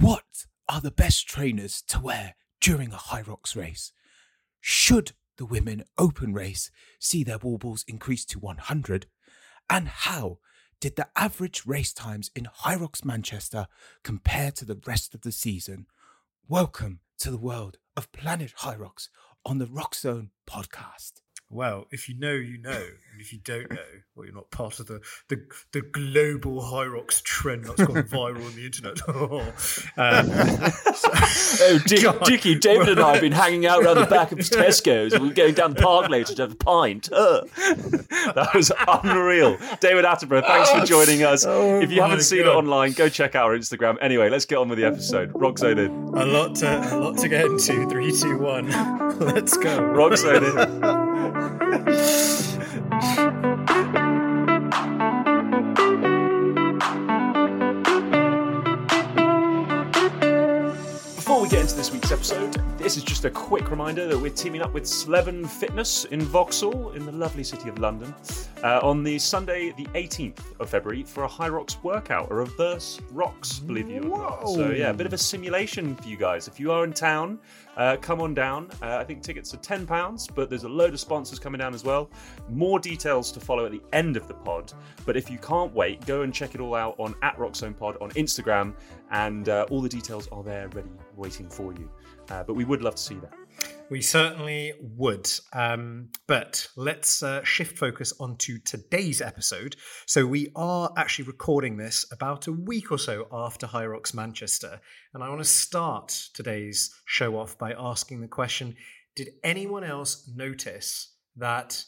What are the best trainers to wear during a Hyrox race? Should the women open race see their warbles increase to 100? And how did the average race times in Hyrox Manchester compare to the rest of the season? Welcome to the world of Planet Hyrox on the Roxzone podcast. Well, if you know, you know, and if you don't know, well, you're not part of the the, the global Hyrox trend that's gone viral on the internet. um, oh, Dick, Dickie, David and I have been hanging out around the back of Tesco's we're going down the park later to have a pint. Uh. That was unreal. David Attenborough, thanks for joining us. Oh if you haven't seen God. it online, go check out our Instagram. Anyway, let's get on with the episode. Roxzone in. a lot to a lot to get into. Three, two, one. Let's go. Roxzone in. Before we get into this week's episode, this is just a quick reminder that we're teaming up with Sleven Fitness in Vauxhall in the lovely city of London uh, on the Sunday, the 18th of February, for a Hyrox workout, a reverse rocks, believe you or not. So, yeah, a bit of a simulation for you guys. If you are in town, uh, come on down. Uh, I think tickets are £10, but there's a load of sponsors coming down as well. More details to follow at the end of the pod. But if you can't wait, go and check it all out on at Roxzone Pod on Instagram, and uh, all the details are there ready, waiting for you. Uh, but we would love to see that. We certainly would. Um, but let's uh, shift focus onto today's episode. So, we are actually recording this about a week or so after Hyrox Manchester. And I want to start today's show off by asking the question Did anyone else notice that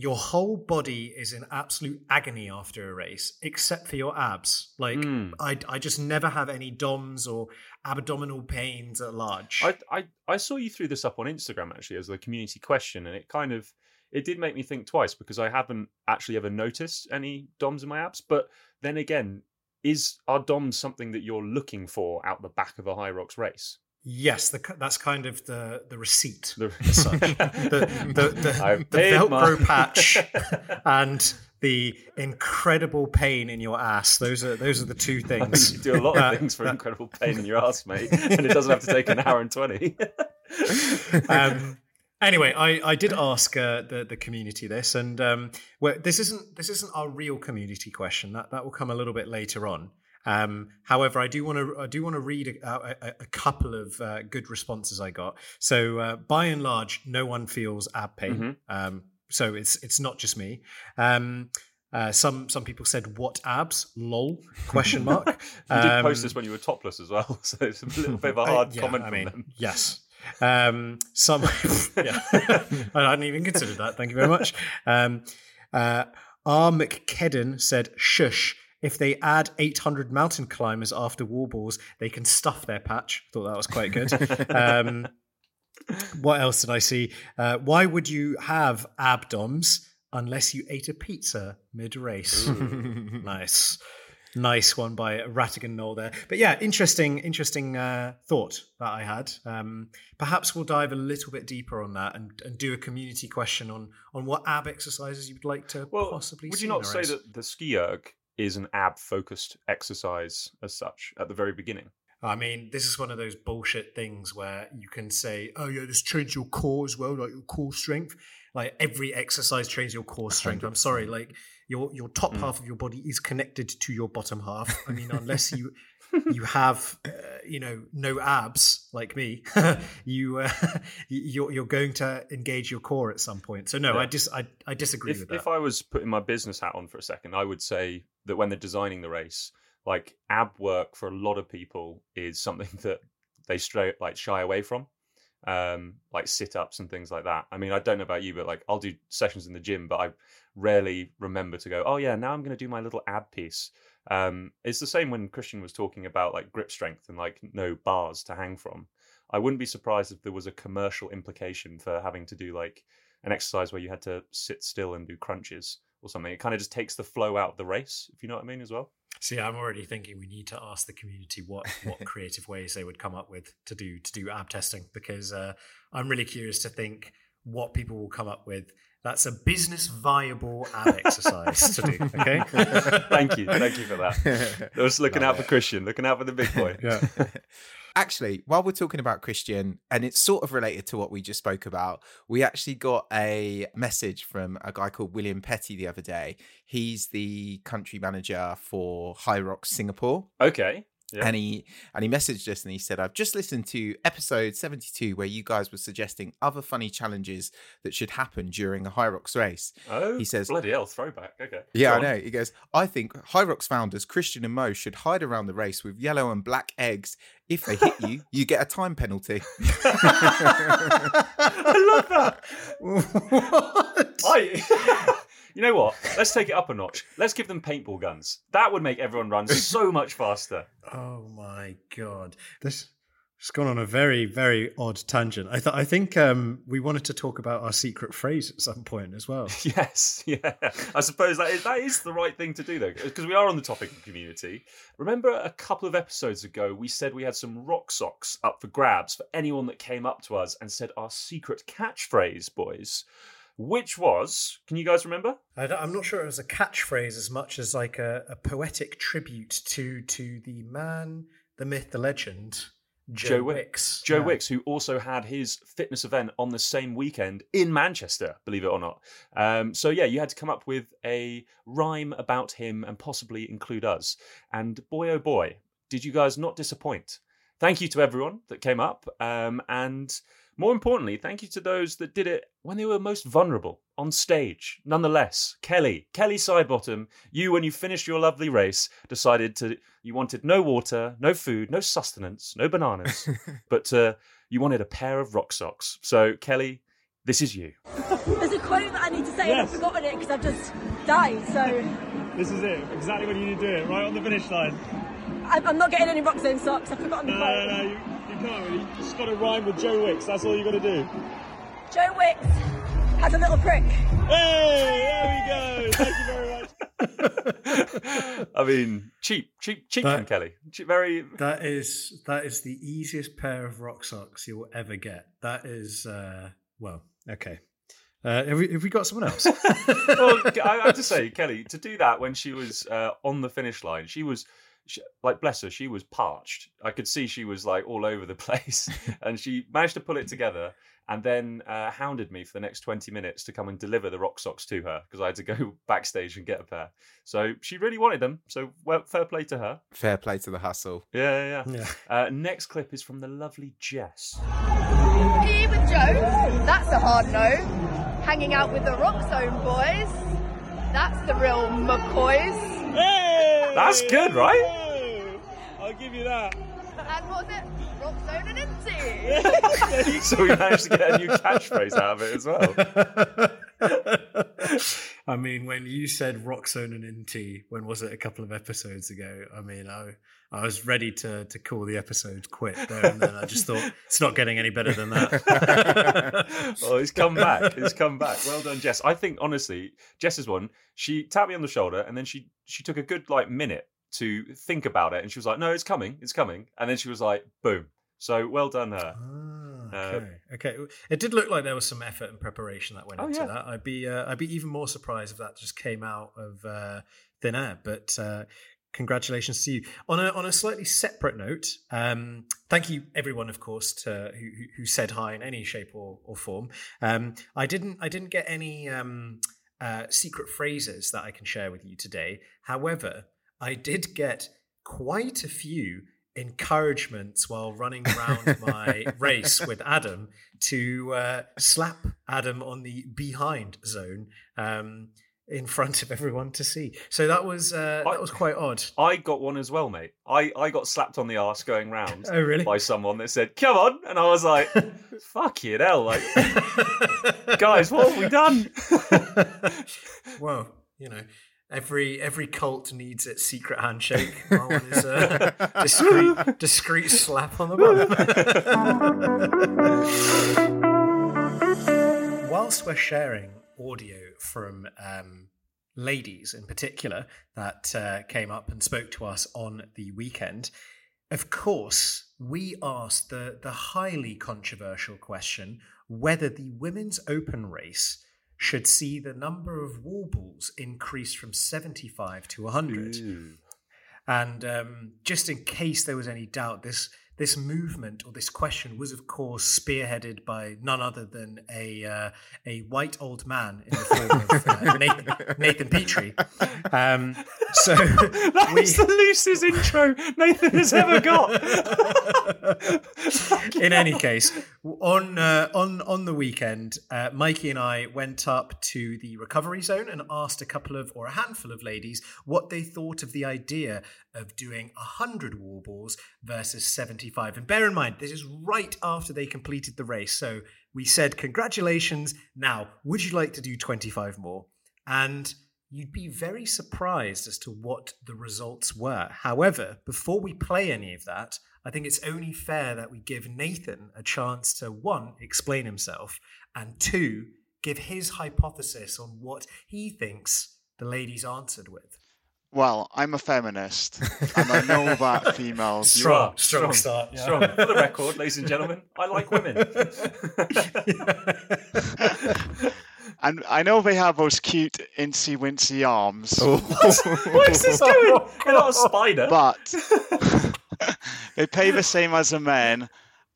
your whole body is in absolute agony after a race, except for your abs? Like, Mm. I, I just never have any DOMs or abdominal pains at large. I, I I saw you threw this up on Instagram actually as a community question, and it kind of it did make me think twice because I haven't actually ever noticed any DOMs in my abs. But then again, is are DOMs something that you're looking for out the back of a Hyrox race? Yes, the, that's kind of the the receipt The- as such. the the, the, the Velcro my- patch and the incredible pain in your ass. Those are those are the two things. you do a lot of things for that- incredible pain in your ass, mate, and it doesn't have to take an hour and twenty. um, anyway, I, I did ask uh, the the community this, and um, well, this isn't this isn't our real community question. That that will come a little bit later on. Um, however, I do want to I do want to read a, a, a couple of uh, good responses I got. So uh, by and large, no one feels ab pain. Mhm. Um, so it's it's not just me. Um, uh, some some people said what abs? Lol? Question mark. you did post Um, this when you were topless as well, so it's a little bit of a hard yeah, comment I from mean, them. yes. Um, some, yeah, I hadn't even considered that. Thank you very much. Um, uh, R. McKedden said, "Shush." If they add 800 mountain climbers after wall balls, they can stuff their patch. Thought that was quite good. um, what else did I see? Uh, why would you have abdoms unless you ate a pizza mid race? nice. Nice one by Rattigan Knoll there. But yeah, interesting, interesting uh, thought that I had. Um, perhaps we'll dive a little bit deeper on that and, and do a community question on on what ab exercises you'd like to Well, possibly would you not say that the ski erg is an ab focused exercise as such at the very beginning? I mean, this is one of those bullshit things where you can say, "Oh yeah, this trains your core as well, like your core strength." Like every exercise trains your core strength. I'm sorry, like your your top Mm. half of your body is connected to your bottom half. I mean, unless you you have uh, you know no abs like me, you uh, you're you're going to engage your core at some point. So no, Yeah. I dis I, I disagree If, with that. if I was putting my business hat on for a second, I would say that when they're designing the race, like ab work for a lot of people is something that they straight like shy away from, um, like sit ups and things like that. I mean, I don't know about you, but like I'll do sessions in the gym, but I rarely remember to go, oh yeah, now I'm going to do my little ab piece. Um, it's the same when Christian was talking about like grip strength and like no bars to hang from. I wouldn't be surprised if there was a commercial implication for having to do like an exercise where you had to sit still and do crunches or something. It kind of just takes the flow out of the race, if you know what I mean, as well. See, I'm already thinking we need to ask the community what what creative ways they would come up with to do to do ab testing because uh, I'm really curious to think what people will come up with That's a business viable ab exercise to do. Okay. thank you, thank you for that. I was looking Love out for. Christian, looking out for the big boy. Yeah. Actually, while we're talking about Christian, and it's sort of related to what we just spoke about, we actually got a message from a guy called William Petty the other day. He's the country manager for Hyrox Singapore. Okay. Yeah. And he and he messaged us and he said, I've just listened to episode 72 where you guys were suggesting other funny challenges that should happen during a Hyrox race. Oh, He says- bloody hell, throwback. Okay. Yeah, Go I on. know. He goes, I think Hyrox founders Christian and Mo should hide around the race with yellow and black eggs. If they hit you, you get a time penalty. I love that. what? I, you know what? Let's take it up a notch. Let's give them paintball guns. That would make everyone run so much faster. Oh my god. This has gone on a very, very odd tangent. I thought I think um, we wanted to talk about our secret phrase at some point as well. Yes, yeah. I suppose that is, that is the right thing to do, though, because we are on the topic of community. Remember a couple of episodes ago, we said we had some rock socks up for grabs for anyone that came up to us and said our secret catchphrase, boys, which was, can you guys remember? I am not sure it was a catchphrase as much as like a, a poetic tribute to to the man, the myth, the legend, Joe, Joe Wicks. Joe Yeah. Wicks, who also had his fitness event on the same weekend in Manchester, believe it or not. Um, so, yeah, you had to come up with a rhyme about him and possibly include us. And boy, oh boy, did you guys not disappoint? Thank you to everyone that came up. Um, and more importantly, thank you to those that did it when they were most vulnerable on stage. Nonetheless, Kelly, Kelly Sidebottom, you, when you finished your lovely race, decided to you wanted no water, no food, no sustenance, no bananas, but uh, you wanted a pair of rock socks. So, Kelly, this is you. There's a quote that I need to say and I've forgotten it because I've just died. So This is it. Exactly when you need to do it. Right on the finish line. I'm, I'm not getting any Roxzone socks. I've forgotten the No, quote. no, no. You, you can't really. You just got to rhyme with Joe Wicks. That's all you got to do. Joe Wicks has a little prick. Hey, there we go. Thank you very much. I mean, cheap, cheap, cheap That- from Kelly. Cheap, very. That is that is the easiest pair of rock socks you'll ever get. That is uh, well, okay. Uh, have, we, have we got someone else? well, I have to say, Kelly, to do that when she was uh, on the finish line, she was. She, like bless her, she was parched. I could see she was like all over the place, and she managed to pull it together. And then uh, hounded me for the next twenty minutes to come and deliver the rock socks to her because I had to go backstage and get a pair. So she really wanted them. So well, fair play to her. Fair play to the hustle. Yeah, yeah. yeah. yeah. Uh, next clip is from the lovely Jess. PE with Joe, that's a hard no. Hanging out with the Roxzone boys, that's the real McCoys. Hey! That's good, right? Hey! I'll give you that. And what was it? Rock Zone and Inti. so we managed to get a new catchphrase out of it as well. I mean, when you said Roxzone and Inti, when was it a couple of episodes ago? I mean, I I was ready to to call the episode quit there, and then I just thought it's not getting any better than that. oh, he's come back. He's come back. Well done, Jess. I think honestly, Jess Jess's one. She tapped me on the shoulder, and then she she took a good like minute to think about it, and she was like, "No, it's coming, it's coming," and then she was like, "Boom." So well done, her. Ah, Uh, okay, okay. It did look like there was some effort and preparation that went Oh, into yeah. that. I'd be uh, I'd be even more surprised if that just came out of uh, thin air. But uh, congratulations to you. On a on a slightly separate note, um, thank you everyone, of course, to who, who- who said hi in any shape or, or form. Um, I didn't I didn't get any um, uh, secret phrases that I can share with you today. However, I did get quite a few encouragements while running around my race with Adam to uh, slap Adam on the behind zone um, in front of everyone to see. So that was uh, that was quite odd. I got one as well, mate. I, I got slapped on the arse going round Oh really? by someone that said, "Come on," and I was like, "Fuck you, hell!" Like, guys, what have we done? well, you know, every every cult needs its secret handshake. Is a discreet discreet slap on the bum. Whilst we're sharing audio from um, ladies in particular that uh, came up and spoke to us on the weekend, of course, we asked the, the highly controversial question whether the women's open race should see the number of wall balls increase from 75 to 100. And um, just in case there was any doubt, this this movement or this question was, of course, spearheaded by none other than a uh, a white old man in the form of uh, Nathan, Nathan Petrie. Um, so That we- is the loosest intro Nathan has ever got. in any case, on uh, on on the weekend, uh, Mikey and I went up to the recovery zone and asked a couple of or a handful of ladies what they thought of the idea of doing hundred wall balls versus seventy And bear in mind, this is right after they completed the race, so we said congratulations. Now, would you like to do twenty five more? And you'd be very surprised as to what the results were. However, before we play any of that, I think it's only fair that we give Nathan a chance to one, explain himself, and two, give his hypothesis on what he thinks the ladies answered with. Well, I'm a feminist, and I know that females. Strong, strong start, yeah. strong. For the record, ladies and gentlemen, I like women. And I know they have those cute incy wincy arms, oh. what is this doing? They're not a spider. Oh, but they pay the same as the men.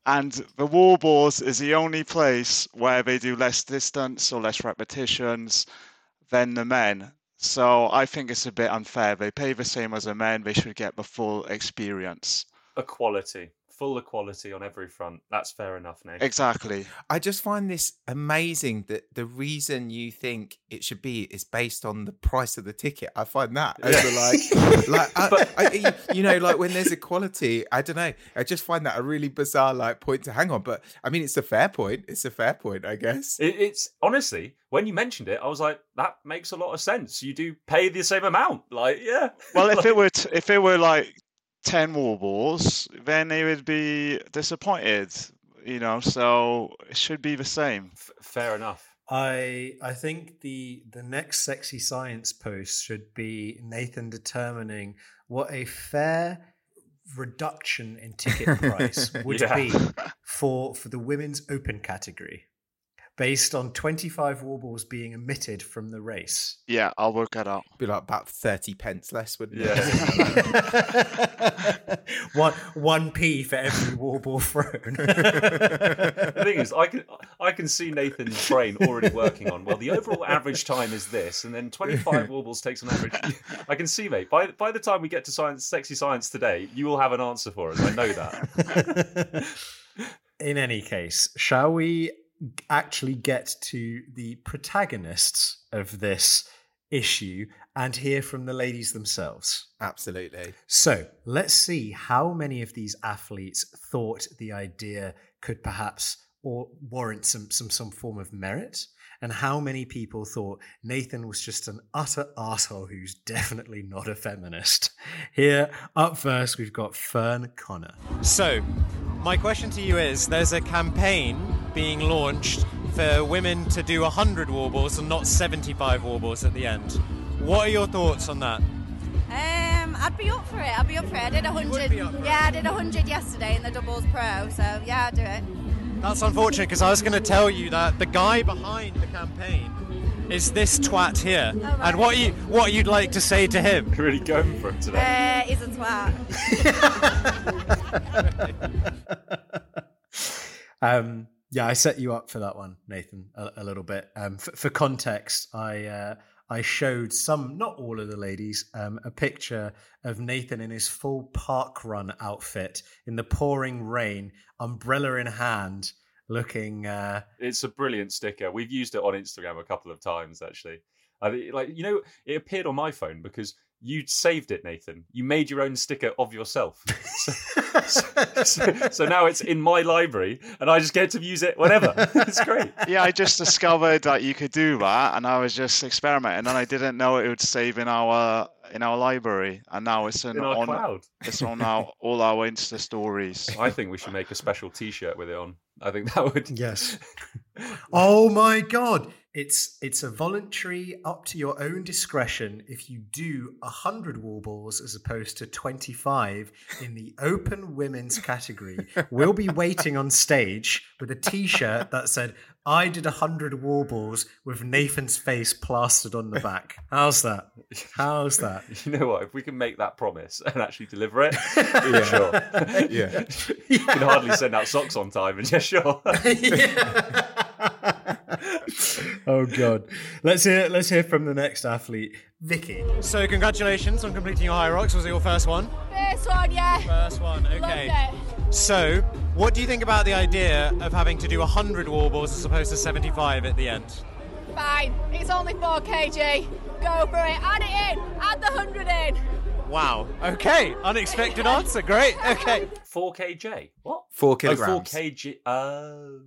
And the wall balls is the only place where they do less distance or less repetitions than the men. So I think it's a bit unfair. They pay the same as a man, They should get the full experience. equality, full equality on every front. That's fair enough, Nate. Exactly. I just find this amazing that the reason you think it should be is based on the price of the ticket. I find that over like, like I, I, you- you know, like when there's equality. I don't know. I just find that a really bizarre like point to hang on. But I mean, it's a fair point. It's a fair point, I guess. It, it's honestly, when you mentioned it, I was like, that makes a lot of sense. You do pay the same amount. Like, yeah. Well, if Like- it were t- if it were like ten wall balls, then they would be disappointed. You know, so it should be the same. F- fair enough. I I think the the next sexy science post should be Nathan determining what a fair reduction in ticket price would Yeah. be for for the women's open category based on 25 wall balls being emitted from the race. Yeah, I'll work that out. Be like about thirty pence less, wouldn't Yeah. it? one one p for every wall ball thrown. the thing is, I can I can see Nathan's brain already working on. Well, the overall average time is this, and then twenty five wall balls takes on average. I can see, mate. By by the time we get to science, sexy science today, you will have an answer for us. I know that. In any case, shall we actually get to the protagonists of this issue and hear from the ladies themselves? Absolutely. So let's see how many of these athletes thought the idea could perhaps or warrant some, some some form of merit, and how many people thought Nathan was just an utter asshole who's definitely not a feminist. Here, up first, we've got Fern Connor. So, my question to you is there's a campaign being launched for women to do 100 wall balls and not 75 wall balls at the end. What are your thoughts on that? Um, I'd be up for it. I'd be up for it. I did a hundred. be up for Yeah, I did a hundred yesterday in the doubles pro. So yeah, I'd do it. That's unfortunate because I was going to tell you that the guy behind the campaign is this twat here. right. And what you what you'd like to say to him? You're really going for him today. Uh, he's a twat. Um, yeah, I set you up for that one, Nathan, a, a little bit. Um, for, for context, I uh, I showed some, not all of the ladies, um, a picture of Nathan in his full park run outfit in the pouring rain, umbrella in hand, looking. Uh, It's a brilliant sticker. We've used it on Instagram a couple of times actually. I like you know, it appeared on my phone because you saved it, Nathan. You made your own sticker of yourself. So, so, so- so now it's in my library, and I just get to use it whenever. it's great. Yeah, I just discovered that you could do that, and I was just experimenting, and I didn't know it would save in our in our library, and now it's in, In our on cloud. it's on our all our Insta stories. I think we should make a special T-shirt with it on. I think that would. yes. oh my God! It's it's a voluntary, up to your own discretion. If you do hundred wall balls as opposed to twenty five in the open women's category, we'll be waiting on stage with a T-shirt that said, "I did hundred wall balls with Nathan's face plastered on the back." How's that? How's that? You know what? If we can make that promise and actually deliver it, yeah, sure. Yeah. you can hardly send out socks on time, and yeah, sure. Oh god. Let's hear let's hear from the next athlete, Vicky. So, congratulations on completing your Hyrox. Was it your first one? First one, yeah. First one, okay. Loved it. So, what do you think about the idea of having to do 100 wall balls as opposed to 75 at the end? Fine. It's only 4 kg. Go for it. Add it in. Add the 100 in. Wow. Okay. Unexpected answer. Great. Okay. 4kj. What? Four Oh, kilograms. 4kg. Oh.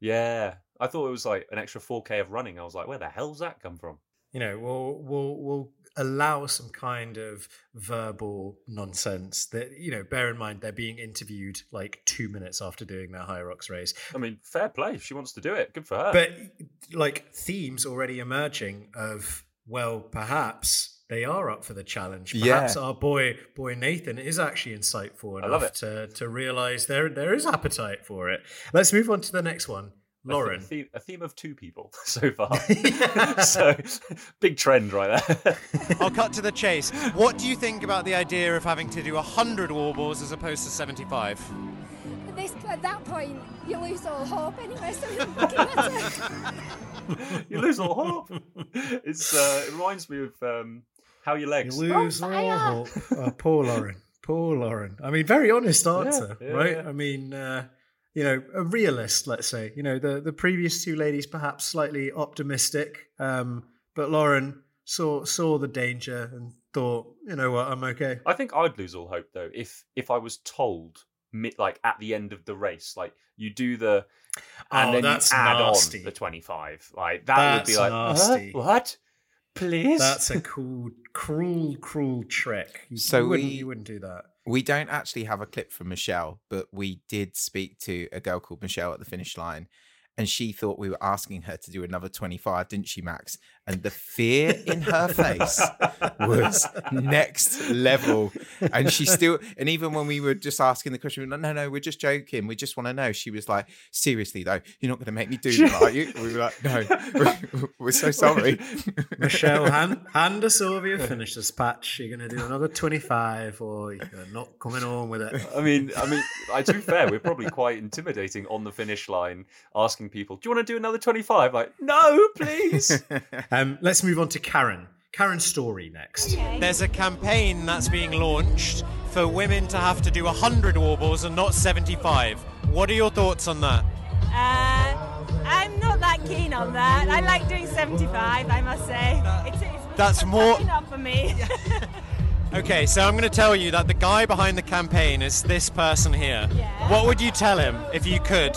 Yeah. I thought it was like an extra 4k of running. I was like, where the hell's that come from? You know, we'll we'll we'll allow some kind of verbal nonsense that you know. Bear in mind, they're being interviewed like two minutes after doing their Hyrox race, I mean, fair play. If she wants to do it, good for her. but like themes already emerging of well, perhaps they are up for the challenge. Yeah. Perhaps our boy boy Nathan is actually insightful I love enough to to realize there there is appetite for it. Let's move on to the next one, A the- Lauren. A theme, a theme of two people so far. so, big trend right there. I'll cut to the chase. What do you think about the idea of having to do 100 wall balls as opposed to 75? At, this, at that point, you lose all hope anyway, so it you lose all hope. It's, uh, it reminds me of um, How Your Legs. You lose all hope. Oh, poor Lauren. Poor Lauren. I mean, very honest answer, yeah, right? yeah. I mean, uh, you know, a realist, let's say. You know, the, the previous two ladies perhaps slightly optimistic, um, but Lauren saw saw the danger and thought, you know what, I'm okay. I think I'd lose all hope though if if I was told like at the end of the race, like you do the and Oh, then that's you add nasty. on the twenty five. Like that would be like nasty. "Huh? what? Please. That's a cool, cruel, cruel trick. You, So you wouldn't, we- you wouldn't do that. We don't actually have a clip from Michelle, but we did speak to a girl called Michelle at the finish line, and she thought we were asking her to do another 25, didn't she, Max? And the fear in her face was next level. And she still, and even when we were just asking the question, no, no, no, we're just joking. We just want to know. She was like, seriously, though, you're not going to make me do that, are you? We were like, no, we're, we're so sorry. Michelle, hand, hand us over your finish this patch. You're going to do another 25 or you're not coming on with it. I mean, I mean, I, to be fair, we're probably quite intimidating on the finish line, asking people, "Do you want to do another 25? Like, no, please. Um, let's move on to Karen. Karen's story next. There's a campaign that's being launched for women to have to do 100 wall balls and not 75. What are your thoughts on that? Uh, I'm not that keen on that. I like doing 75, I must say. It's, it's That's more- enough for me. Okay, so I'm going to tell you that the guy behind the campaign is this person here. Yeah. What would you tell him if you could?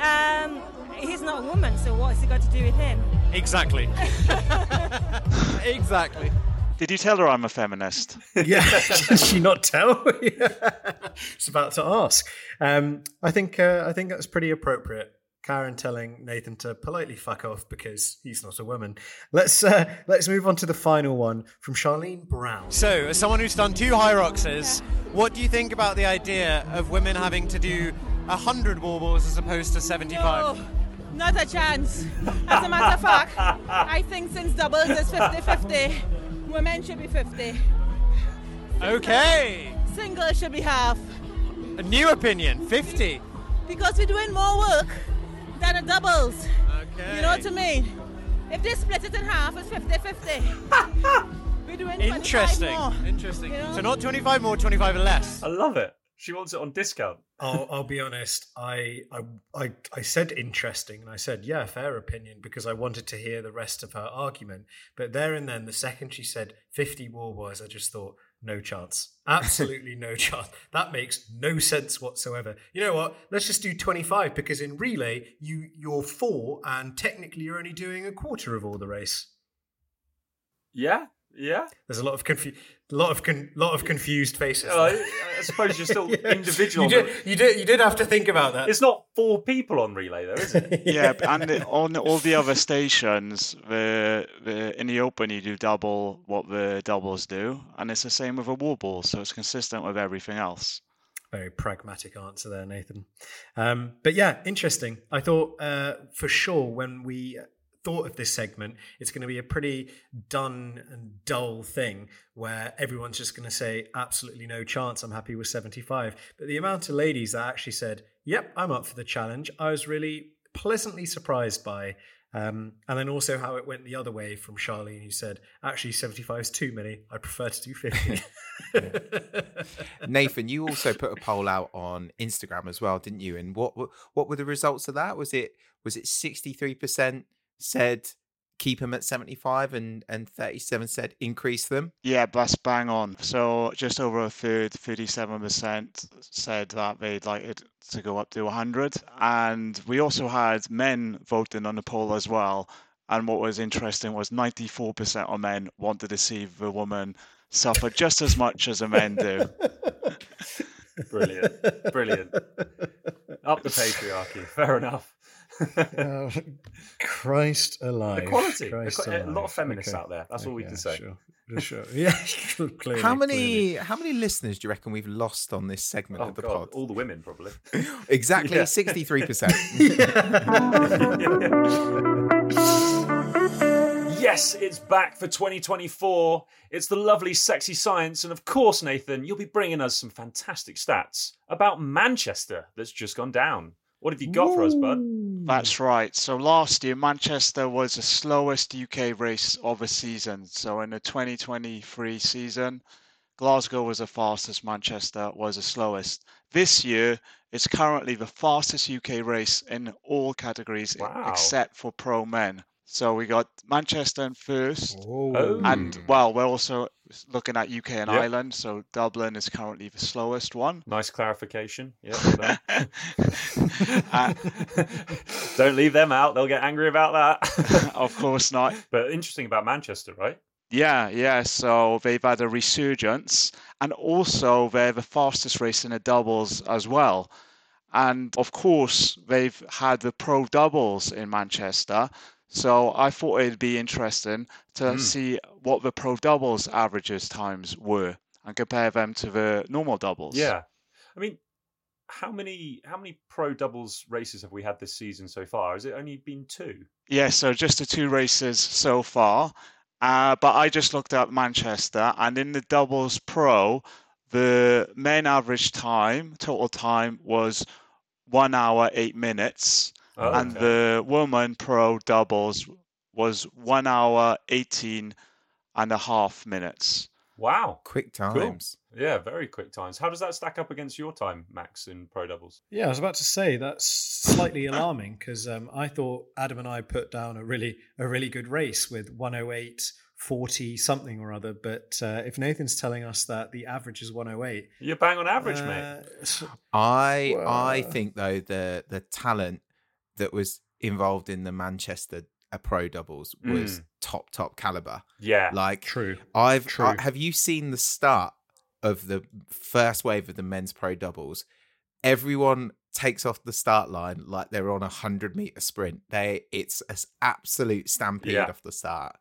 um, he's not a woman, so what's it got to do with him? Exactly. exactly. Did you tell her I'm a feminist? Yeah, did she not tell? It's about to ask. Um, I think uh, I think that's pretty appropriate. Karen telling Nathan to politely fuck off because he's not a woman. Let's uh, let's move on to the final one from Charlene Brown. So, as someone who's done two Hyroxes, what do you think about the idea of women having to do 100 wall balls as opposed to 75? No, not a chance. As a matter of fact, I think since doubles is 50 50, women should be 50. Okay. Singles should be half. A new opinion 50. Because we're doing more work than a doubles. Okay. You know what I mean? If they split it in half, it's 50 50. we're doing Interesting. more. Interesting. You know? So, not 25 more, 25 less. I love it. She wants it on discount. I'll, I'll be honest. I, I I I said interesting, and I said yeah, fair opinion because I wanted to hear the rest of her argument. But there and then, the second she said fifty wall balls, I just thought no chance, absolutely no chance. That makes no sense whatsoever. You know what? Let's just do twenty five because in relay you you're four, and technically you're only doing a quarter of all the race. Yeah, Yeah. There's a lot of confu- lot of con- lot of confused faces. Well, I, I suppose you're still Yeah. individual. You did, you did, you did have to think about that. It's not four people on relay though, is it? yeah, and the- on all the other stations, the, the in the open you do double what the doubles do, and it's the same with a wall ball, so it's consistent with everything else. Very pragmatic answer there, Nathan. Um, but yeah, interesting. I thought uh, for sure when we thought of this segment, it's going to be a pretty done and dull thing where everyone's just going to say, absolutely no chance, I'm happy with 75. But the amount of ladies that actually said, yep, I'm up for the challenge, I was really pleasantly surprised by. Um, and then also how it went the other way from Charlene, who said, actually, 75 is too many. I prefer to do 50. Nathan, you also put a poll out on Instagram as well, didn't you? And what what were the results of that? Was it was it sixty three percent said keep them at seventy five, and and thirty seven said increase them? Yeah, that's bang on. So just over a third, 37% said that they'd like it to go up to 100. And we also had men voting on the poll as well. And what was interesting was 94% of men wanted to see the woman suffer just as much as the men do. Brilliant. Brilliant. Up the patriarchy. Fair enough. Oh, Christ alive. Equality. Christ Equa- eh, a lot of feminists Okay. out there. That's all we Okay, can say. Sure. Sure. Yeah, clearly. how many clearly. how many listeners do you reckon we've lost on this segment Oh, of the God. pod? All the women, probably. Exactly sixty three percent. Yes, it's back for 2024. It's the lovely sexy science. And of course, Nathan, you'll be bringing us some fantastic stats about Manchester that's just gone down. What have you got for us, bud? That's right. So last year, Manchester was the slowest UK race of the season. So in the 2023 season, Glasgow was the fastest, Manchester was the slowest. This year, it's currently the fastest UK race in all categories Wow. except for pro men. So we got Manchester in first. Oh. And well, we're also looking at UK and Yep. Ireland. So Dublin is currently the slowest one. Nice clarification. Yeah. Uh, Don't leave them out. They'll get angry about that. of course not. but interesting about Manchester, right? Yeah, yeah. So they've had a resurgence, and also they're the fastest race in the doubles as well. And of course, they've had the pro doubles in Manchester. So I thought it'd be interesting to Hmm. see what the pro doubles averages times were and compare them to the normal doubles. Yeah. I mean, how many how many pro doubles races have we had this season so far? Has it only been two? Yeah, so just the two races so far. Uh, but I just looked up Manchester, and in the doubles pro, the men average time, total time, was one hour, eight minutes. Oh, and the woman pro doubles was one hour, 18 and a half minutes. Wow. Quick Cool. times. Yeah, very quick times. How does that stack up against your time, Max, in pro doubles? Yeah, I was about to say that's slightly alarming because um, I thought Adam and I put down a really a really good race with 108, 40 something or other. But uh, if Nathan's telling us that the average is 108, You're bang on average, mate. i s- I I Well- think though the the talent that was involved in the Manchester uh, pro doubles was Mm. top top caliber. Yeah. Like true. I've True. I- have you seen the start of the first wave of the men's pro doubles? Everyone takes off the start line like they're on a hundred meter sprint. They it's an absolute stampede Yeah. off the start.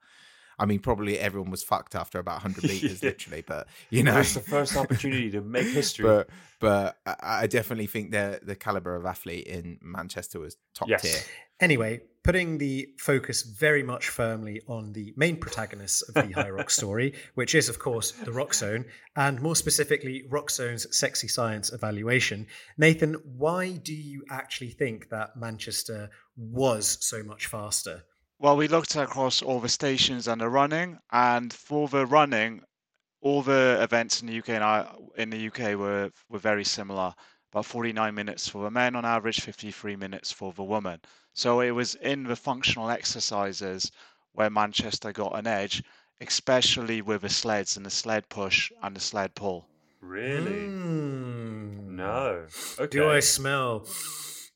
I mean, probably everyone was fucked after about hundred meters, Yeah. literally. But you know, It's the first opportunity to make history. but but I I definitely think the the caliber of athlete in Manchester was top Yes. tier. Anyway, putting the focus very much firmly on the main protagonists of the Hyrox story, which is, of course, the Roxzone, and more specifically, Roxzone's sexy science evaluation. Nathan, why do you actually think that Manchester was so much faster? Well, we looked across all the stations and the running, and for the running, all the events in the UK and I, in the UK were were very similar. About 49 minutes for the men on average, 53 minutes for the women. So it was in the functional exercises where Manchester got an edge, especially with the sleds and the sled push and the sled pull. really? Hmm. No. Okay. Do I smell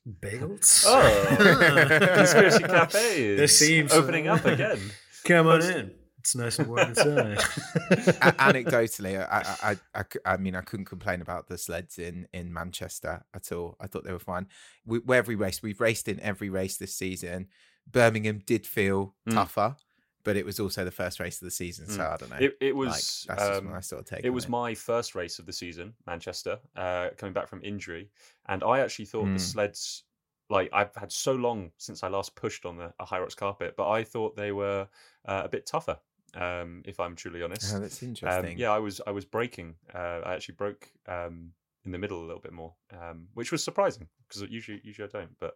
bagels? Oh, Conspiracy Cafe is This seems opening up again. Come on in. It's nice and warm inside. A- anecdotally, I, mean, I couldn't complain about the sleds in, in Manchester at all. I thought they were fine. We, we- every race, we've raced in every race this season. Birmingham did feel Mm. tougher, but it was also the first race of the season. So Mm. I don't know. It, it Like, was. that's just um, my sort of take. It was my first race of the season, Manchester, uh, coming back from injury, and I actually thought Mm. the sleds. Like I've had so long since I last pushed on the, a Hyrox carpet, but I thought they were uh, a bit tougher. Um, if I'm truly honest, Oh, that's Um, interesting. yeah, I was I was braking. Uh, I actually broke um, in the middle a little bit more, um, which was surprising because usually usually I don't. But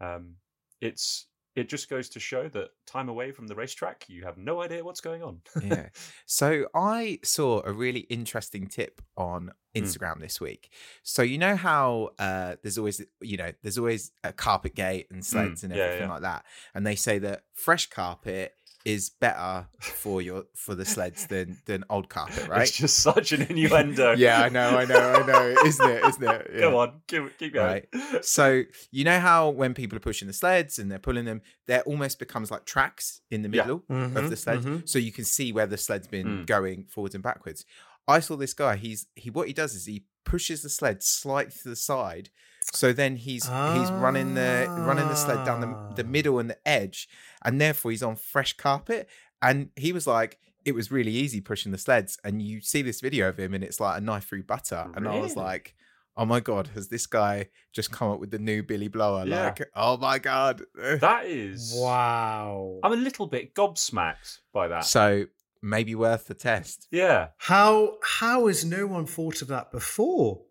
um, it's it just goes to show that time away from the racetrack, you have no idea what's going on. yeah. So I saw a really interesting tip on Hmm. Instagram this week. So you know how uh, there's always you know there's always a carpet gate and sleds and Hmm. yeah, everything yeah. like that, and they say that fresh carpet is better for your for the sleds than than old carpet, right? It's just such an innuendo. yeah, I know, I know, I know, isn't it? Isn't it? Yeah. Go on, keep, keep going. Right. So you know how when people are pushing the sleds and they're pulling them, there almost becomes like tracks in the Yeah. middle Mhm, of the sled, mhm. so you can see where the sled's been Mm. going forwards and backwards. I saw this guy. He's he what he does is he pushes the sled slightly to the side, so then he's he's running the running the sled down the the Ah. middle and the edge, and therefore he's on fresh carpet. And he was like. It was really easy pushing the sleds, and you see this video of him, and it's like a knife through butter. And I was like, "Oh my god, has this guy just come up with the new Billy Blower?" Yeah. Like, oh my god. That is. wow. I'm a little bit gobsmacked by that. So maybe worth the test. yeah. How how has no one thought of that before?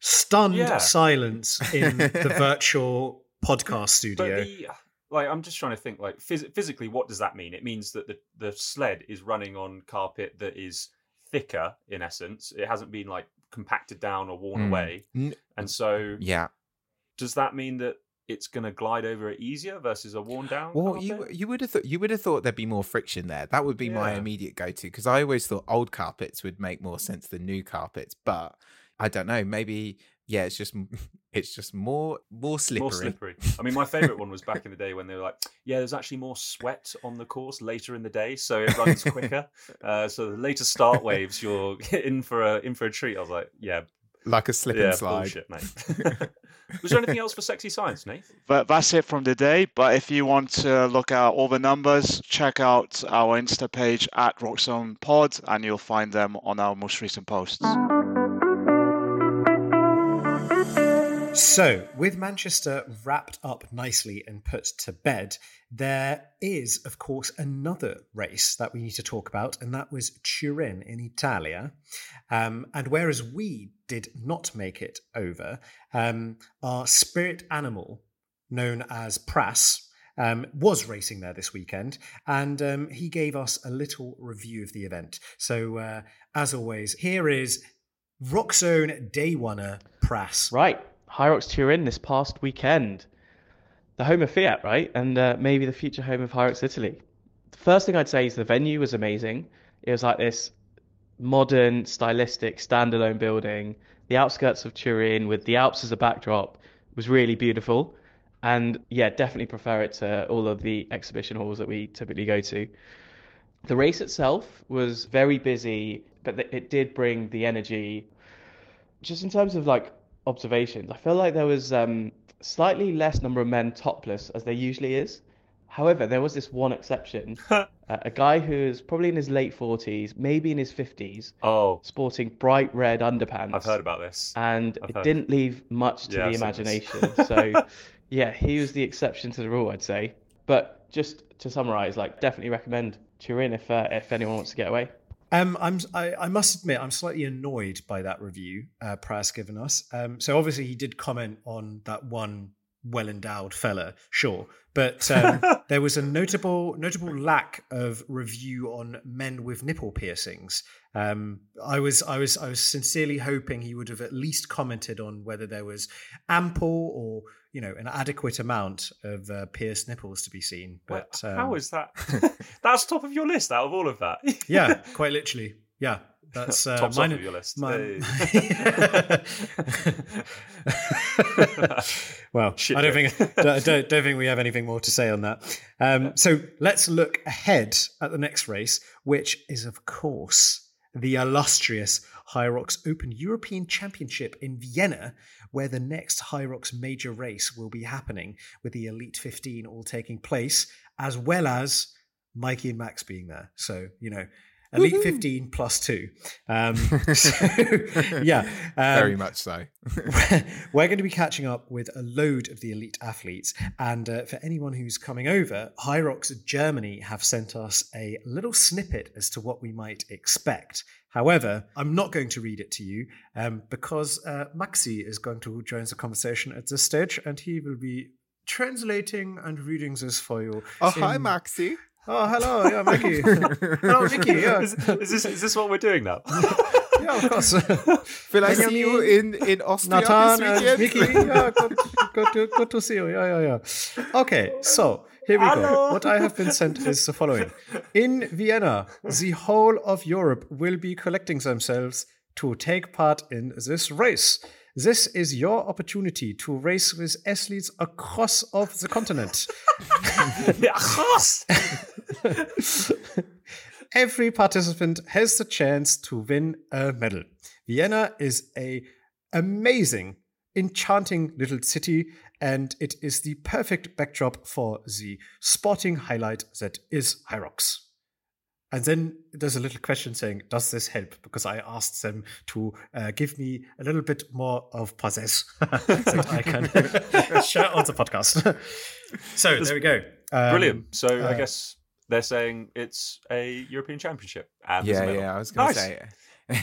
Stunned Yeah. silence in the virtual podcast But studio. the, like, I'm just trying to think, like, phys- physically, what does that mean? It means that the, the sled is running on carpet that is thicker, in essence. It hasn't been, like, compacted down or worn Mm. away. N- And so, Yeah. does that mean that it's going to glide over it easier versus a worn down Well, you carpet? you would have thought you would have thought there'd be more friction there. That would be my immediate go to because I always thought old carpets would make more sense than new carpets, but I don't know. Maybe yeah, it's just it's just more more slippery. More slippery. I mean, my favourite one was back in the day when they were like, "Yeah, there's actually more sweat on the course later in the day, so it runs quicker." uh, so the later start waves, you're in for a in for a treat. I was like, "Yeah, like a slip yeah, and slide. bullshit, mate." was there anything else for sexy science, Nate? But that's it from today. But if you want to look at all the numbers, check out our Insta page at Roxzone Pod, and you'll find them on our most recent posts. So, with Manchester wrapped up nicely and put to bed, there is, of course, another race that we need to talk about, and that was Turin in Italia. Um, and whereas we did not make it over, um, our spirit animal, known as Pras, um, was racing there this weekend, and um, he gave us a little review of the event. So, uh, as always, here is Roxzone Day Oneer Pras. Right, Hyrox Turin this past weekend. The home of Fiat, right? And uh, maybe the future home of Hyrox Italy. The first thing I'd say is the venue was amazing. It was like this modern, stylistic, standalone building. The outskirts of Turin with the Alps as a backdrop was really beautiful. And yeah, definitely prefer it to all of the exhibition halls that we typically go to. The race itself was very busy, but it did bring the energy. Just in terms of like observations, I feel like there was um, slightly less number of men topless as there usually is. However, there was this one exception: uh, a guy who's probably in his late forties, maybe in his fifties, Oh, sporting bright red underpants. I've heard about this. and I've it heard. didn't leave much to Yeah, the I've imagination. so, yeah, he was the exception to the rule, I'd say. But just to summarise, like, definitely recommend Turin if uh, if anyone wants to get away. Um, I'm I, I must admit I'm slightly annoyed by that review uh, Pras given us. Um, so obviously he did comment on that one well endowed fella, sure, but um, there was a notable notable lack of review on men with nipple piercings. Um, I was I was I was sincerely hoping he would have at least commented on whether there was ample or you know an adequate amount of uh, pierced nipples to be seen. Well, But um, how is that? That's top of your list out of all of that. yeah, quite literally, yeah. That's uh, Tops mine. off of your list. mine- Hey. well, Shit I don't joke. think don't, don't, don't think we have anything more to say on that. Um, so let's look ahead at the next race, which is of course the illustrious Hyrox Open European Championship in Vienna, where the next Hyrox major race will be happening, with the Elite 15 all taking place, as well as Mikey and Max being there. So you know. Elite Woohoo. 15 plus two. Um, so, yeah. um, Very much so. we're going to be catching up with a load of the elite athletes. And uh, for anyone who's coming over, Hyrox Germany have sent us a little snippet as to what we might expect. However, I'm not going to read it to you um, because uh, Maxi is going to join the conversation at this stage and he will be translating and reading this for you. Oh, hi, Maxi. Oh, hello. Yeah, Mickey. hello, Mickey. Yeah. Is, is this is this what we're doing now? yeah, of course. I see you in, in Austria Nathan this weekend? Mickey, yeah, good, good, to, good to see you. Yeah, yeah, yeah. Okay, so here we go. What I have been sent is the following. In Vienna, the whole of Europe will be collecting themselves to take part in this race. This is your opportunity to race with athletes across of the continent. Across. Every participant has the chance to win a medal. Vienna is a amazing, enchanting little city, and it is the perfect backdrop for the sporting highlight that is Hyrox. And then there's a little question saying, "Does this help?" Because I asked them to uh, give me a little bit more of possess that I can share on the podcast. so there we go. Um, Brilliant. So I uh, guess they're saying it's a European Championship. And there's a Yeah, yeah, I was going to Nice. say.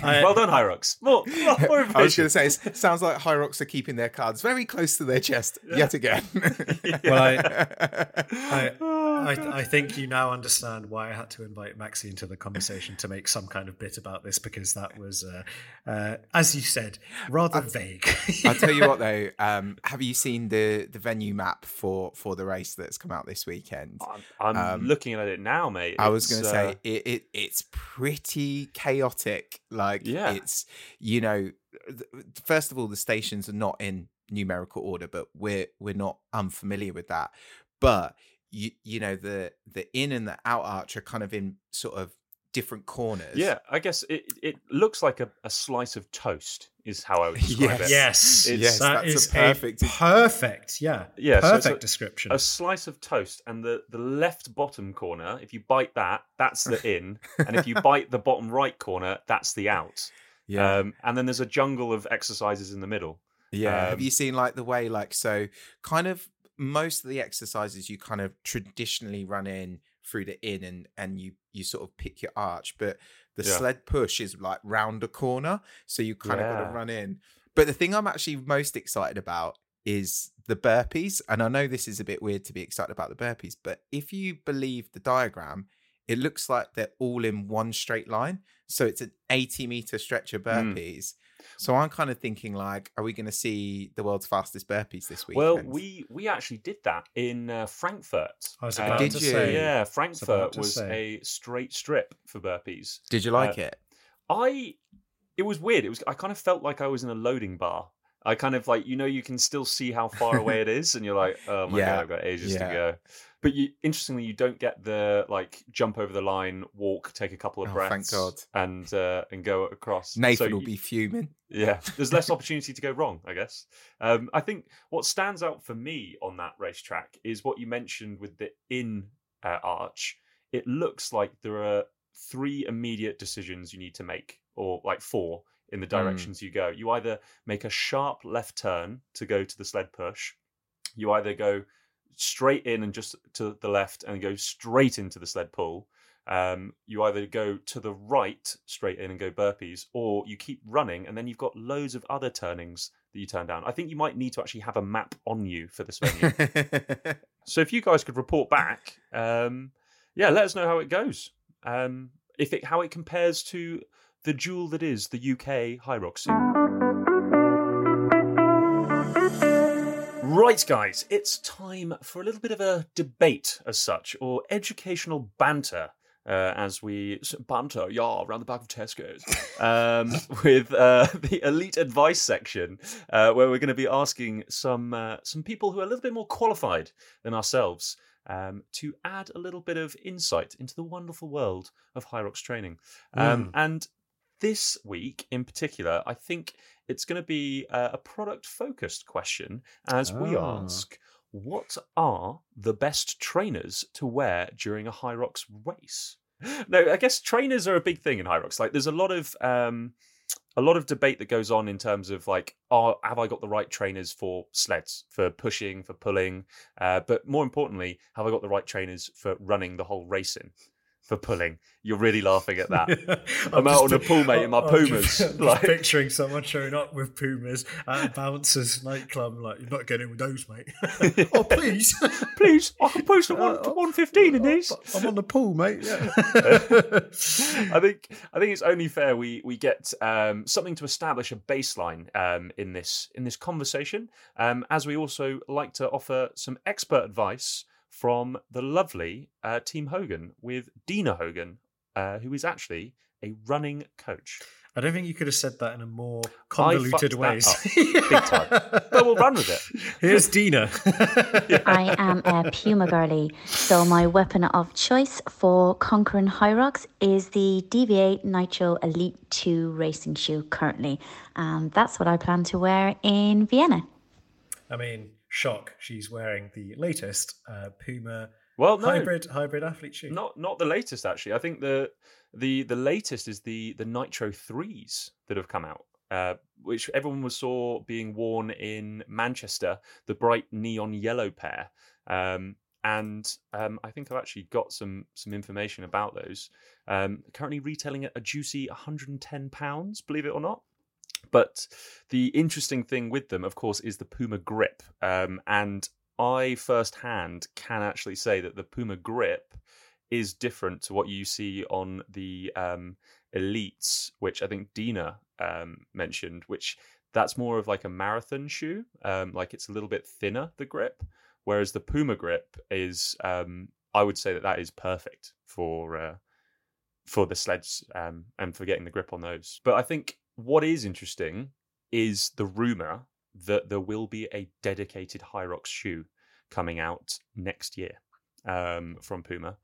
I- well done, Hyrox. More, more, more I was going to say, it sounds like Hyrox are keeping their cards very close to their chest yet again. Well, I, I, I, I think you now understand why I had to invite Maxi into the conversation to make some kind of bit about this because that was, uh, uh, as you said, rather vague. I'll tell you what, though. Um, have you seen the the venue map for for the race that's come out this weekend? I'm, I'm Um, looking at it now, mate. I was going to uh, say it, it it's pretty chaotic. Like Yeah. it's you know, th- first of all, the stations are not in numerical order, but we're we're not unfamiliar with that. But you you know the the in and the out arch are kind of in sort of different corners. Yeah, I guess it, it looks like a, a slice of toast, is how I would describe it. yes, It's- Yes, that that's a is perfect- perfect, yeah, Yeah, so it's perfect a- description. A slice of toast, and the, the left bottom corner, if you bite that, that's the in. and if you bite the bottom right corner, that's the out. Yeah. Um, and then there's a jungle of exercises in the middle. Yeah. Um, Have you seen like the way like so kind of most of the exercises you kind of traditionally run in through the in and and you you sort of pick your arch, but the Yeah. sled push is like round a corner, so you kind of got to run in. But the thing I'm actually most excited about is the burpees, and I know this is a bit weird to be excited about the burpees, but if you believe the diagram, it looks like they're all in one straight line. So it's an 80 meter stretch of Mm. burpees. So I'm kind of thinking like, are we going to see the world's fastest burpees this weekend? Well, we we actually did that in uh, Frankfurt. I was Um, about Did to you? say, Yeah, Frankfurt to was a straight strip for burpees. did you like uh, it? I it was weird. It was I kind of felt like I was in a loading bar. I kind of like you know you can still see how far away it is, and you're like, oh my Yeah, god, I've got ages yeah. to go. But you, interestingly, you don't get the like jump over the line, walk, take a couple of Oh, breaths, and uh, and go across. Nathan So will you- be fuming. yeah, there's less opportunity to go wrong, I guess. Um, I think what stands out for me on that racetrack is what you mentioned with the in uh, arch. It looks like there are three immediate decisions you need to make, or like four in the directions you go. You either make a sharp left turn to go to the sled push, you either go straight in and just to the left and go straight into the sled pull. Um, you either go to the right straight in and go burpees, or you keep running and then you've got loads of other turnings that you turn down. I think you might need to actually have a map on you for this venue. so if you guys could report back, um, yeah, let us know how it goes. Um, if it how it compares to the jewel that is the UK scene. Right, guys, it's time for a little bit of a debate as such, or educational banter, uh, as we banter, yeah, around the back of Tesco's, um, with uh, the elite advice section, uh, where we're going to be asking some uh, some people who are a little bit more qualified than ourselves um, to add a little bit of insight into the wonderful world of Rocks training. Um, Mm. And this week in particular, I think it's going to be uh, a product focused question as we Ah. ask. What are the best trainers to wear during a Hyrox race? No, I guess trainers are a big thing in Hyrox. Like, there's a lot of um, a lot of debate that goes on in terms of like, oh, have I got the right trainers for sleds, for pushing, for pulling? Uh, but more importantly, have I got the right trainers for running the whole racing, for pulling? You're really laughing at that. I'm, out on a pool, mate, in my I'm Pumas. Just, I'm just like, picturing someone showing up with Pumas at a bouncer's nightclub. Like, you're not getting with those, mate. oh, please. please, I can post a one, 115 in these. I'm on the pool, mate. Yeah. I think I think it's only fair we we get um, something to establish a baseline um, in this in this conversation, um, as we also like to offer some expert advice from the lovely uh, Team Hogan with Dina Hogan, uh, who is actually a running coach. I don't think you could have said that in a more I convoluted fucked ways. that up big time. But we'll run with it. Here's Dina. I am a Puma girly, so my weapon of choice for conquering Hyrox is the Deviate Nitro Elite 2 racing shoe currently. And that's what I plan to wear in Vienna. I mean, shock. She's wearing the latest uh, Puma Well, no, hybrid hybrid athlete shoe. Not not the latest actually. I think the the the latest is the the Nitro threes that have come out, uh, which everyone was saw being worn in Manchester, the bright neon yellow pair. Um, and um, I think I've actually got some some information about those. Um, currently retailing at a juicy 110 pounds, believe it or not. But the interesting thing with them, of course, is the Puma grip. Um, and I firsthand can actually say that the Puma grip is different to what you see on the um, elites, which I think Dina um, mentioned, which that's more of like a marathon shoe. Um, like it's a little bit thinner, the grip, whereas the Puma grip is, um, I would say that that is perfect for uh, for the sleds um, and for getting the grip on those. But I think what is interesting is the rumor that there will be a dedicated Hyrox shoe coming out next year um, from Puma.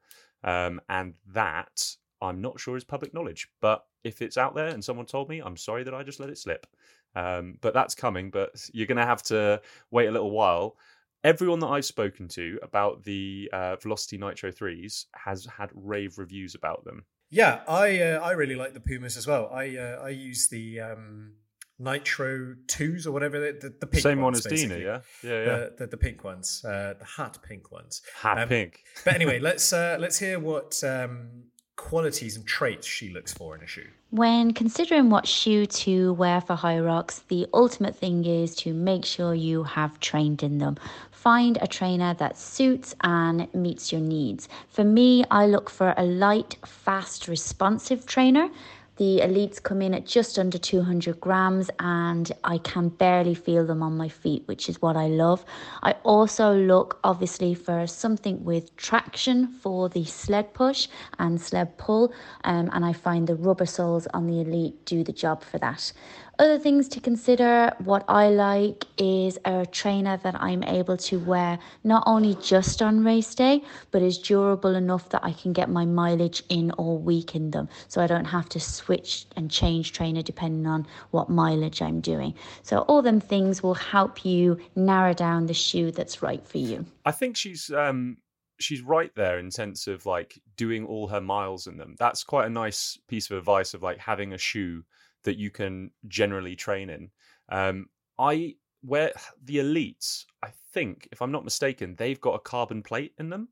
Um, and that I'm not sure is public knowledge. But if it's out there and someone told me, I'm sorry that I just let it slip. Um, but that's coming. But you're going to have to wait a little while. Everyone that I've spoken to about the uh, Velocity Nitro 3s has had rave reviews about them. Yeah, I uh, I really like the Pumas as well. I uh, I use the um, Nitro twos or whatever the, the, the pink Same one ones, as Dina, yeah? Yeah, yeah. The, the, the pink ones, uh, the hat pink ones. Hat pink. But anyway, let's uh, let's hear what um, qualities and traits she looks for in a shoe. When considering what shoe to wear for Hyrox, the ultimate thing is to make sure you have trained in them. Find a trainer that suits and meets your needs. For me, I look for a light, fast, responsive trainer. The elites come in at just under 200 grams, and I can barely feel them on my feet, which is what I love. I also look obviously for something with traction for the sled push and sled pull, um, and I find the rubber soles on the elite do the job for that. Other things to consider what I like is a trainer that I'm able to wear not only just on race day, but is durable enough that I can get my mileage in all week in them. So I don't have to switch and change trainer depending on what mileage I'm doing. So all them things will help you narrow down the shoe that's right for you. I think she's um she's right there in sense of like doing all her miles in them. That's quite a nice piece of advice of like having a shoe that you can generally train in. Um I where the elites, I think, if I'm not mistaken, they've got a carbon plate in them.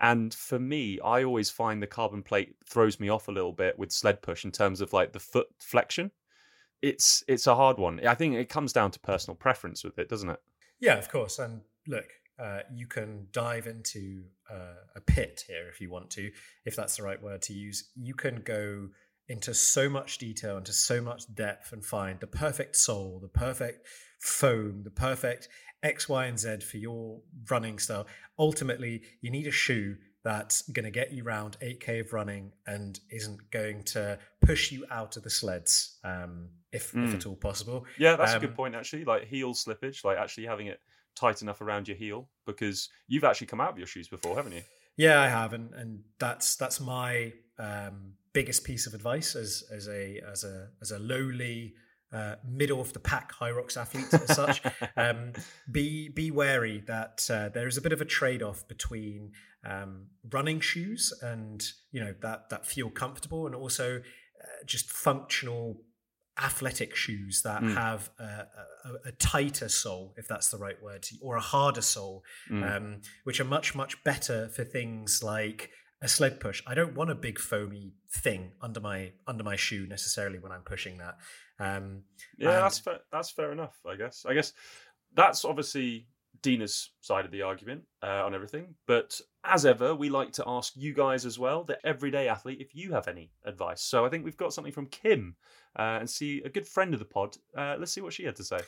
And for me, I always find the carbon plate throws me off a little bit with sled push in terms of like the foot flexion. It's it's a hard one. I think it comes down to personal preference with it, doesn't it? Yeah, of course. And look, uh, you can dive into uh, a pit here if you want to, if that's the right word to use. You can go into so much detail, into so much depth, and find the perfect sole, the perfect foam, the perfect X, Y, and Z for your running style. Ultimately, you need a shoe that's going to get you round 8k of running and isn't going to push you out of the sleds um, if, if Mm. at all possible. Yeah, that's a Um, good point actually. Like heel slippage, like actually having it tight enough around your heel because you've actually come out of your shoes before, haven't you? Yeah, I have, and, and that's that's my um, biggest piece of advice as as a as a as a lowly uh, middle of the pack Hyrox athlete as such. um, be be wary that uh, there is a bit of a trade off between um, running shoes and you know that that feel comfortable, and also uh, just functional athletic shoes that Mm. have a, a, a tighter sole, if that's the right word, or a harder sole, Mm. um, which are much much better for things like a sled push. I don't want a big foamy thing under my under my shoe necessarily when I'm pushing that. Um, Yeah, that's fair, that's fair enough. I guess. I guess that's obviously Dina's side of the argument uh, on everything. But as ever, we like to ask you guys as well, the everyday athlete, if you have any advice. So I think we've got something from Kim, uh, and see a good friend of the pod. Uh, let's see what she had to say.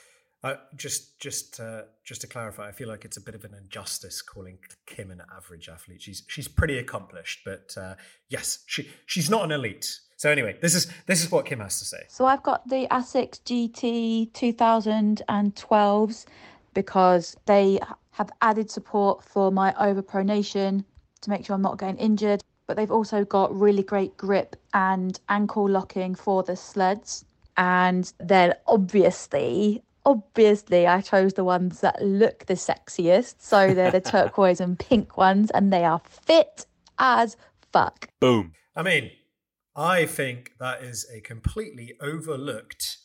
Just, just, uh, just to clarify, I feel like it's a bit of an injustice calling Kim an average athlete. She's she's pretty accomplished, but uh, yes, she she's not an elite. So anyway, this is this is what Kim has to say. So I've got the ASICS GT 2012s because they have added support for my overpronation to make sure I'm not getting injured. But they've also got really great grip and ankle locking for the sleds. And then obviously, obviously, I chose the ones that look the sexiest. So they're the turquoise and pink ones, and they are fit as fuck. Boom. I mean, I think that is a completely overlooked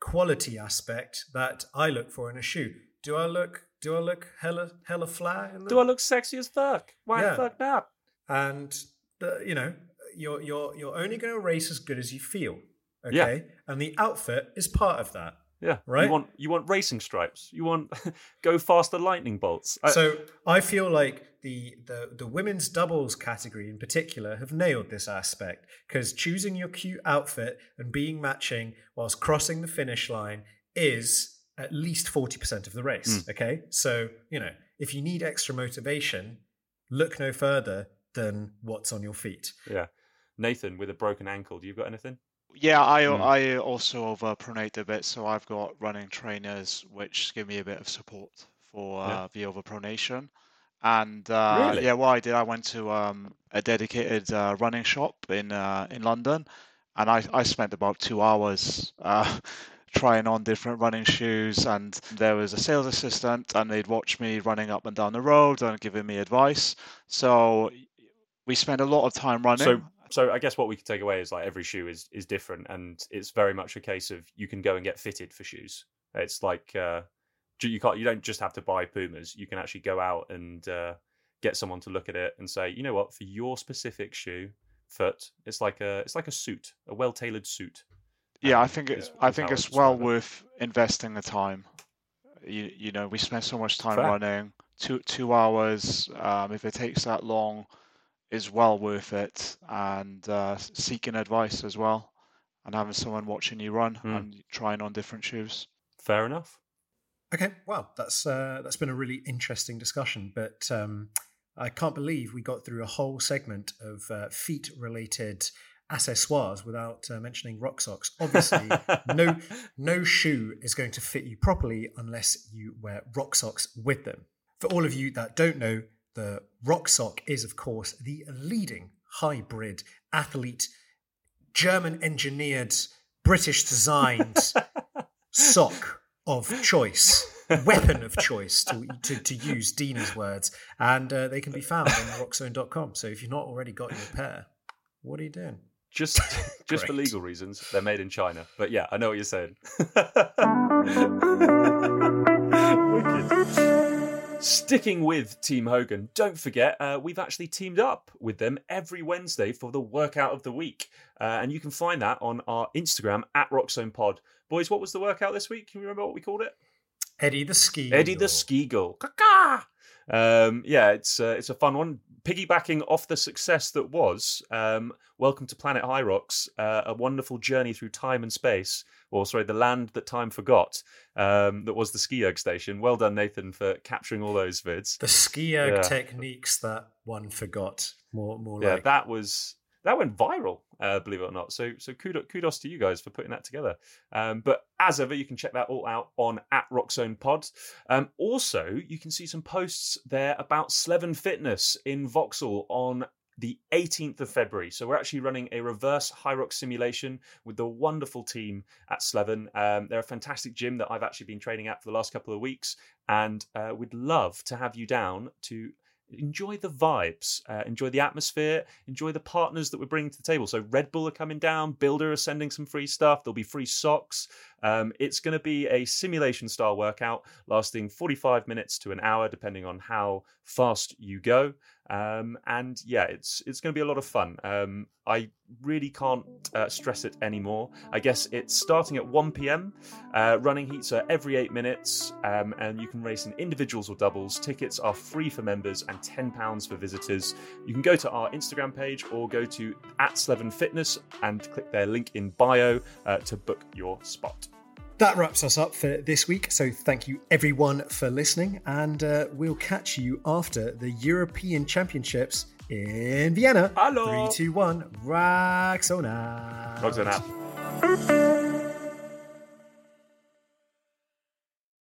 quality aspect that I look for in a shoe. Do I look? Do I look hella hella flat? In them? Do I look sexy as fuck? Why Yeah. the fuck not? and the, you know you're you're you're only going to race as good as you feel okay Yeah. and the outfit is part of that Yeah, Right? You want you want racing stripes. You want go faster lightning bolts. I- so i feel like the, the the women's doubles category in particular have nailed this aspect because choosing your cute outfit and being matching whilst crossing the finish line is at least 40% of the race Mm. okay so you know if you need extra motivation look no further than what's on your feet yeah, Nathan with a broken ankle. Do you've got anything? Yeah, I Mm. I also overpronate a bit, so I've got running trainers which give me a bit of support for uh, Yeah. the overpronation. And uh, Really? yeah, what I did, I went to um, a dedicated uh, running shop in uh, in London, and I, I spent about two hours uh, trying on different running shoes. And there was a sales assistant, and they'd watch me running up and down the road and giving me advice. So we spent a lot of time running. So, so I guess what we could take away is like every shoe is is different, and it's very much a case of you can go and get fitted for shoes. It's like uh, you can't you don't just have to buy Pumas. You can actually go out and uh, get someone to look at it and say, you know what, for your specific shoe foot, it's like a it's like a suit, a well tailored suit. Yeah, I um, think is- I think it's well worth investing the time. You you know, we spend so much time Fair. running. Two two hours, um, if it takes that long, is well worth it. And uh, seeking advice as well, and having someone watching you run Mm. and trying on different shoes. Fair enough. Okay, well, that's uh, that's been a really interesting discussion, but um, I can't believe we got through a whole segment of uh, feet-related accessoires without uh, mentioning rock socks. Obviously, no no shoe is going to fit you properly unless you wear rock socks with them. For all of you that don't know, the rock sock is, of course, the leading hybrid athlete, German-engineered, British-designed sock of choice, weapon of choice, to, to, to use Dina's words. And uh, they can be found on roxzone.com. So if you've not already got your pair, what are you doing? Just just for legal reasons, they're made in China. But yeah, I know what you're saying. Wicked. Sticking with Team Hogan, don't forget uh, we've actually teamed up with them every Wednesday for the workout of the week, uh, and you can find that on our Instagram at RoxzonePod. Boys, what was the workout this week? Can you remember what we called it? Eddie the Ski. Eddie the Ski. Caca! Um, yeah, it's uh, it's a fun one. Piggybacking off the success that was um, Welcome to Planet Hyrox, uh, a wonderful journey through time and space, or sorry, the land that time forgot. Um, that was the ski erg station. Well done, Nathan, for capturing all those vids. The ski erg Yeah. techniques that one forgot. More, more yeah, like that was that went viral, uh, believe it or not. So so kudos, kudos to you guys for putting that together. Um, but as ever, you can check that all out on at Roxzone Pod. Um, also, you can see some posts there about Sleven Fitness in Vauxhall on the 18th of February. So we're actually running a reverse high rock simulation with the wonderful team at Sleven. Um, they're a fantastic gym that I've actually been training at for the last couple of weeks, and uh, we'd love to have you down to enjoy the vibes, uh, enjoy the atmosphere, enjoy the partners that we're bringing to the table. So Red Bull are coming down, Builder are sending some free stuff. There'll be free socks. Um, it's going to be a simulation style workout lasting 45 minutes to an hour, depending on how fast you go. Um, and yeah, it's it's going to be a lot of fun. Um, I really can't uh, stress it anymore. I guess it's starting at 1 p.m. Uh, running heats are every eight minutes, um, and you can race in individuals or doubles. Tickets are free for members and £10 for visitors. You can go to our Instagram page or go to at Sleven Fitness and click their link in bio uh, to book your spot. That wraps us up for this week. So thank you everyone for listening, and uh, we'll catch you after the European Championships in Vienna. Hello. Three, two, one. Roxzone. Out.